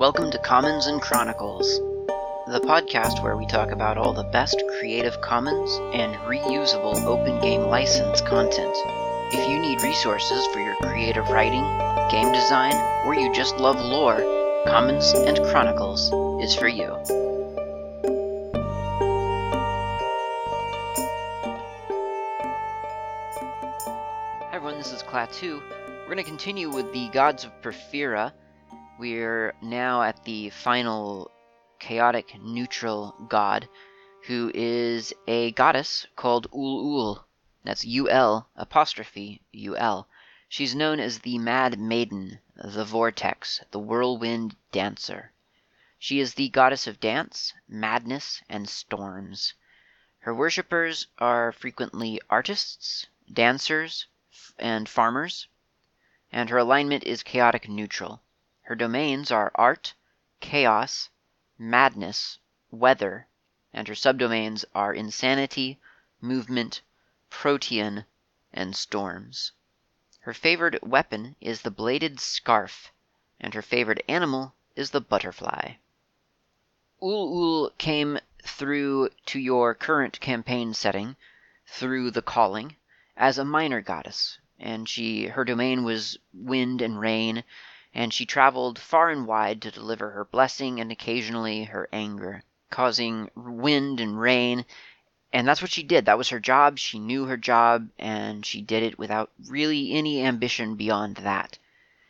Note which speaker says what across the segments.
Speaker 1: Welcome to Commons and Chronicles, the podcast where we talk about all the best Creative Commons and reusable open game license content. If you need resources for your creative writing, game design, or you just love lore, Commons and Chronicles is for you. Hi everyone, this is Klaatu. We're going to continue with the Gods of Porphyra. We're now at the final chaotic neutral god, who is a goddess called Ul Ul. That's U L apostrophe U L. She's known as the Mad Maiden, the Vortex, the Whirlwind Dancer. She is the goddess of dance, madness, and storms. Her worshippers are frequently artists, dancers, and farmers, and her alignment is chaotic neutral. Her domains are art, chaos, madness, weather, and her subdomains are insanity, movement, protean, and storms. Her favored weapon is the bladed scarf, and her favored animal is the butterfly. Ul Ul came through to your current campaign setting through the calling as a minor goddess, and she her domain was wind and rain, and she traveled far and wide to deliver her blessing and occasionally her anger, causing wind and rain. And that's what she did. That was her job. She knew her job, and she did it without really any ambition beyond that.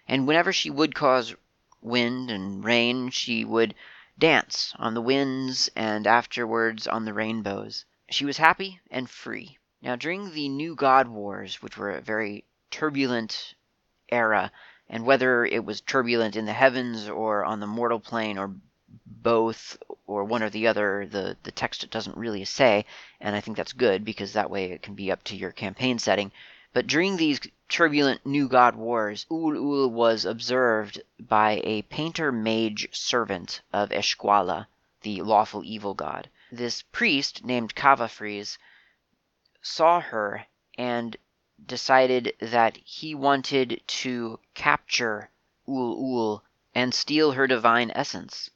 Speaker 1: And whenever she would cause wind and rain, she would dance on the winds and afterwards on the rainbows. She was happy and free. Now, during the New God Wars, which were a very turbulent era, and whether it was turbulent in the heavens or on the mortal plane or both or one or the other, the, the text doesn't really say, and I think that's good because that way it can be up to your campaign setting. But during these turbulent New God Wars, Ul Ul was observed by a painter mage servant of Esquala, the lawful evil god. This priest, named Kavafres, saw her and decided that he wanted to capture Ul Ul and steal her divine essence.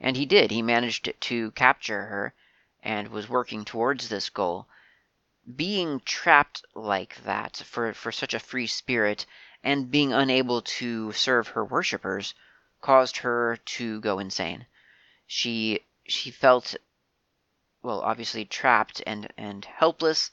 Speaker 1: And he did. He managed to capture her and was working towards this goal. Being trapped like that for, for such a free spirit and being unable to serve her worshippers caused her to go insane. She she felt well obviously trapped and, and helpless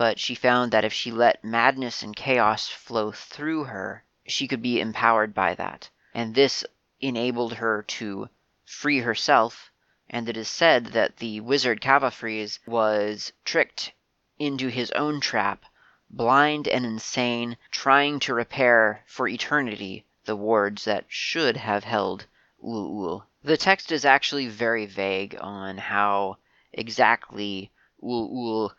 Speaker 1: but she found that if she let madness and chaos flow through her, she could be empowered by that. And this enabled her to free herself, and it is said that the wizard Kavafres was tricked into his own trap, blind and insane, trying to repair for eternity the wards that should have held Ul Ul. The text is actually very vague on how exactly Ul Ul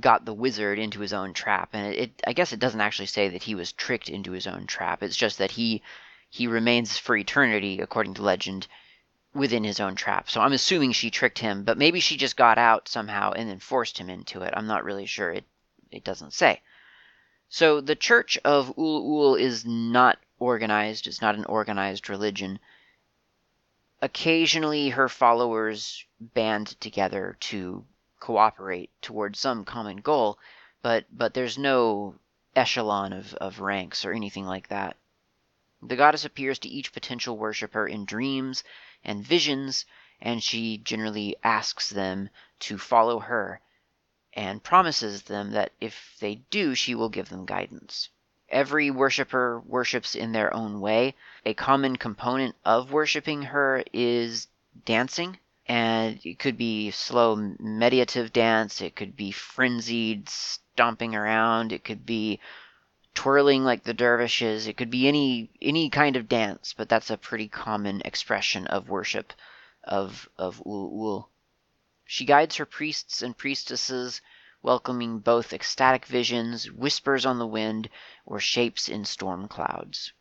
Speaker 1: got the wizard into his own trap. And it, I guess it doesn't actually say that he was tricked into his own trap. It's just that he he remains for eternity, according to legend, within his own trap. So I'm assuming she tricked him, but maybe she just got out somehow and then forced him into it. I'm not really sure. It it doesn't say. So the Church of Ul Ul is not organized. It's not an organized religion. Occasionally, her followers band together to cooperate towards some common goal, but but there's no echelon of, of ranks or anything like that. The goddess appears to each potential worshiper in dreams and visions, and she generally asks them to follow her and promises them that if they do, she will give them guidance. Every worshiper worships in their own way. A common component of worshiping her is dancing and it could be slow meditative dance it could be frenzied stomping around it could be twirling like the dervishes it could be any any kind of dance but that's a pretty common expression of worship of of ul she guides her priests and priestesses welcoming both ecstatic visions whispers on the wind or shapes in storm clouds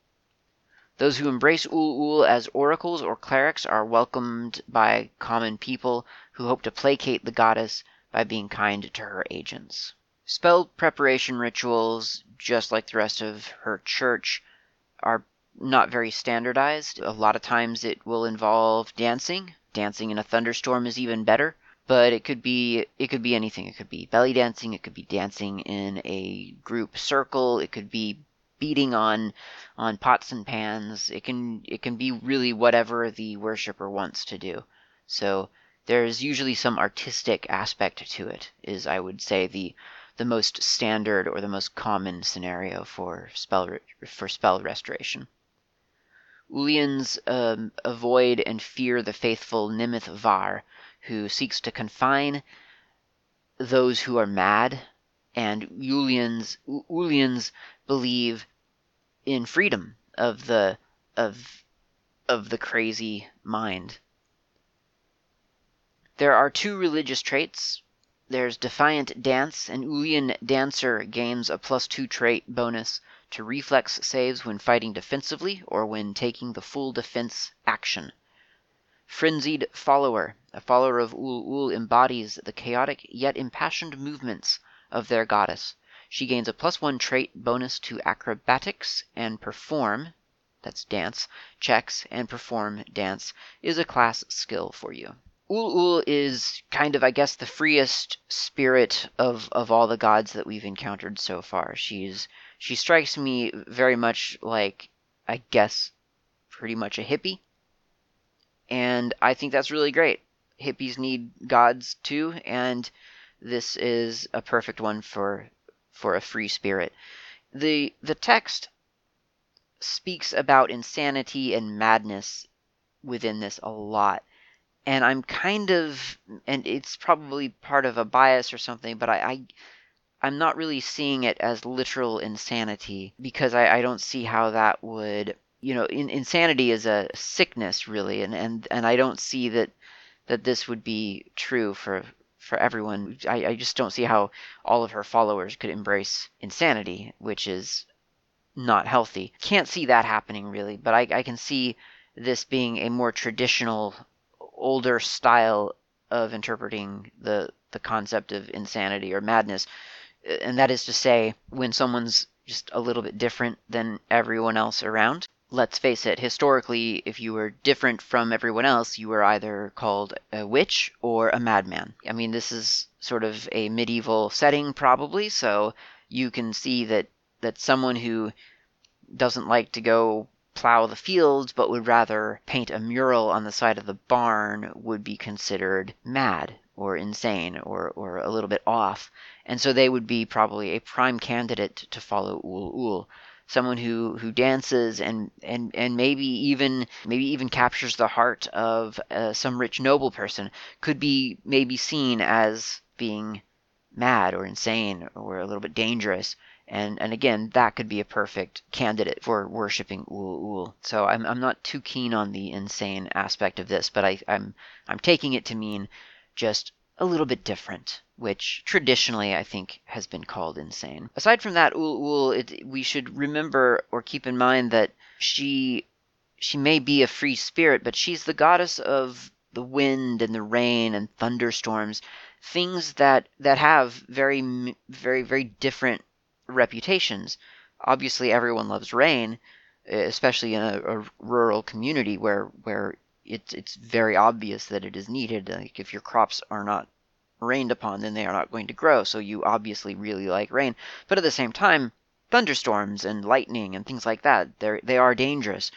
Speaker 1: those who embrace Ul Ul as oracles or clerics are welcomed by common people who hope to placate the goddess by being kind to her agents. Spell preparation rituals, just like the rest of her church, are not very standardized. A lot of times it will involve dancing. Dancing in a thunderstorm is even better, but it could be it could be anything. It could be belly dancing, it could be dancing in a group circle, it could be beating on on pots and pans. It can it can be really whatever the worshiper wants to do. So there's usually some artistic aspect to it. Is I would say the the most standard or the most common scenario for spell for spell restoration. Ulians um, avoid and fear the faithful Nimith Var, who seeks to confine those who are mad, and Ulians Ulians believe in freedom of the of of the crazy mind. There are two religious traits. There's Defiant Dance. An Ulian dancer gains a plus two trait bonus to reflex saves when fighting defensively or when taking the full defense action. Frenzied Follower. A follower of Ul Ul embodies the chaotic yet impassioned movements of their goddess. She gains a plus one trait bonus to acrobatics and perform that's dance checks and perform dance is a class skill for you. Ul Ul is kind of, I guess, the freest spirit of, of all the gods that we've encountered so far. She's she strikes me very much like, I guess, pretty much a hippie. And I think that's really great. Hippies need gods too, and this is a perfect one for for a free spirit. The the text speaks about insanity and madness within this a lot. And I'm kind of and it's probably part of a bias or something, but I, I I'm not really seeing it as literal insanity because I, I don't see how that would you know in, insanity is a sickness really and, and and I don't see that that this would be true for for everyone. I, I just don't see how all of her followers could embrace insanity, which is not healthy. Can't see that happening really, but I, I can see this being a more traditional, older style of interpreting the the concept of insanity or madness and that is to say, when someone's just a little bit different than everyone else around. Let's face it, historically, if you were different from everyone else, you were either called a witch or a madman. I mean, this is sort of a medieval setting, probably, so you can see that, that someone who doesn't like to go plow the fields but would rather paint a mural on the side of the barn would be considered mad or insane or, or a little bit off. And so they would be probably a prime candidate to follow Ul Ul. Someone who, who dances and, and, and maybe even maybe even captures the heart of uh, some rich noble person could be maybe seen as being mad or insane or a little bit dangerous. And and again, that could be a perfect candidate for worshiping Ul Ul. So I'm I'm not too keen on the insane aspect of this, but I, I'm I'm taking it to mean just a little bit different, which traditionally I think has been called insane. Aside from that, Ul Ul, we should remember or keep in mind that she she may be a free spirit, but she's the goddess of the wind and the rain and thunderstorms, things that that have very very very different reputations. Obviously, everyone loves rain, especially in a, a rural community where where it's it's very obvious that it is needed. Like if your crops are not rained upon, then they are not going to grow. So you obviously really like rain. But at the same time, thunderstorms and lightning and things like that, they they are dangerous.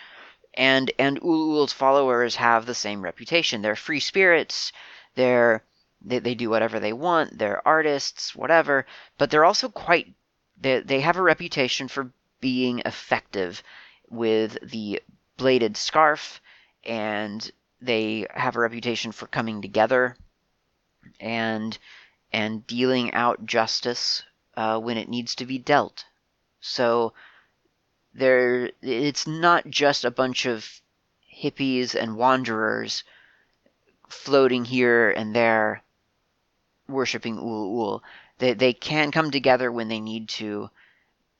Speaker 1: And and Ulul's followers have the same reputation. They're free spirits. They're they, they do whatever they want. They're artists, whatever. But they're also quite they they have a reputation for being effective with the bladed scarf and they have a reputation for coming together and and dealing out justice uh, when it needs to be dealt. So there, it's not just a bunch of hippies and wanderers floating here and there, worshiping Ul Ul. They they can come together when they need to,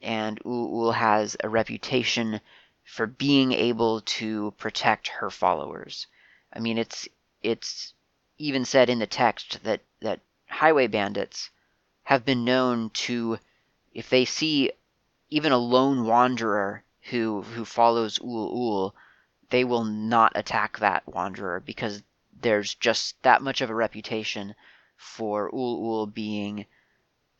Speaker 1: and Ul Ul has a reputation for being able to protect her followers. I mean, it's it's even said in the text that that highway bandits have been known to if they see even a lone wanderer who who follows Ul Ul, they will not attack that wanderer because there's just that much of a reputation for Ul Ul being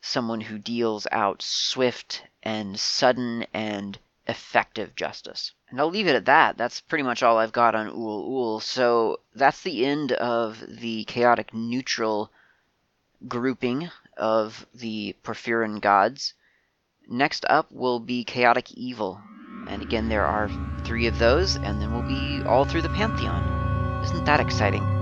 Speaker 1: someone who deals out swift and sudden and effective justice. And I'll leave it at that. That's pretty much all I've got on Ul Ul. So that's the end of the chaotic neutral grouping of the Porphyrian gods. Next up will be chaotic evil. And again, there are three of those, and then we'll be all through the Pantheon. Isn't that exciting?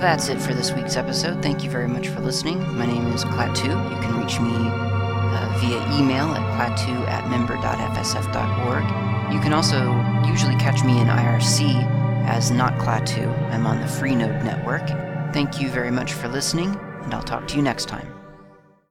Speaker 1: That's it for this week's episode. Thank you very much for listening. My name is Klaatu. You can reach me uh, via email at klaatu at member.fsf.org. You can also usually catch me in IRC as Not Klaatu. I'm on the Freenode network. Thank you very much for listening, and I'll talk to you next time.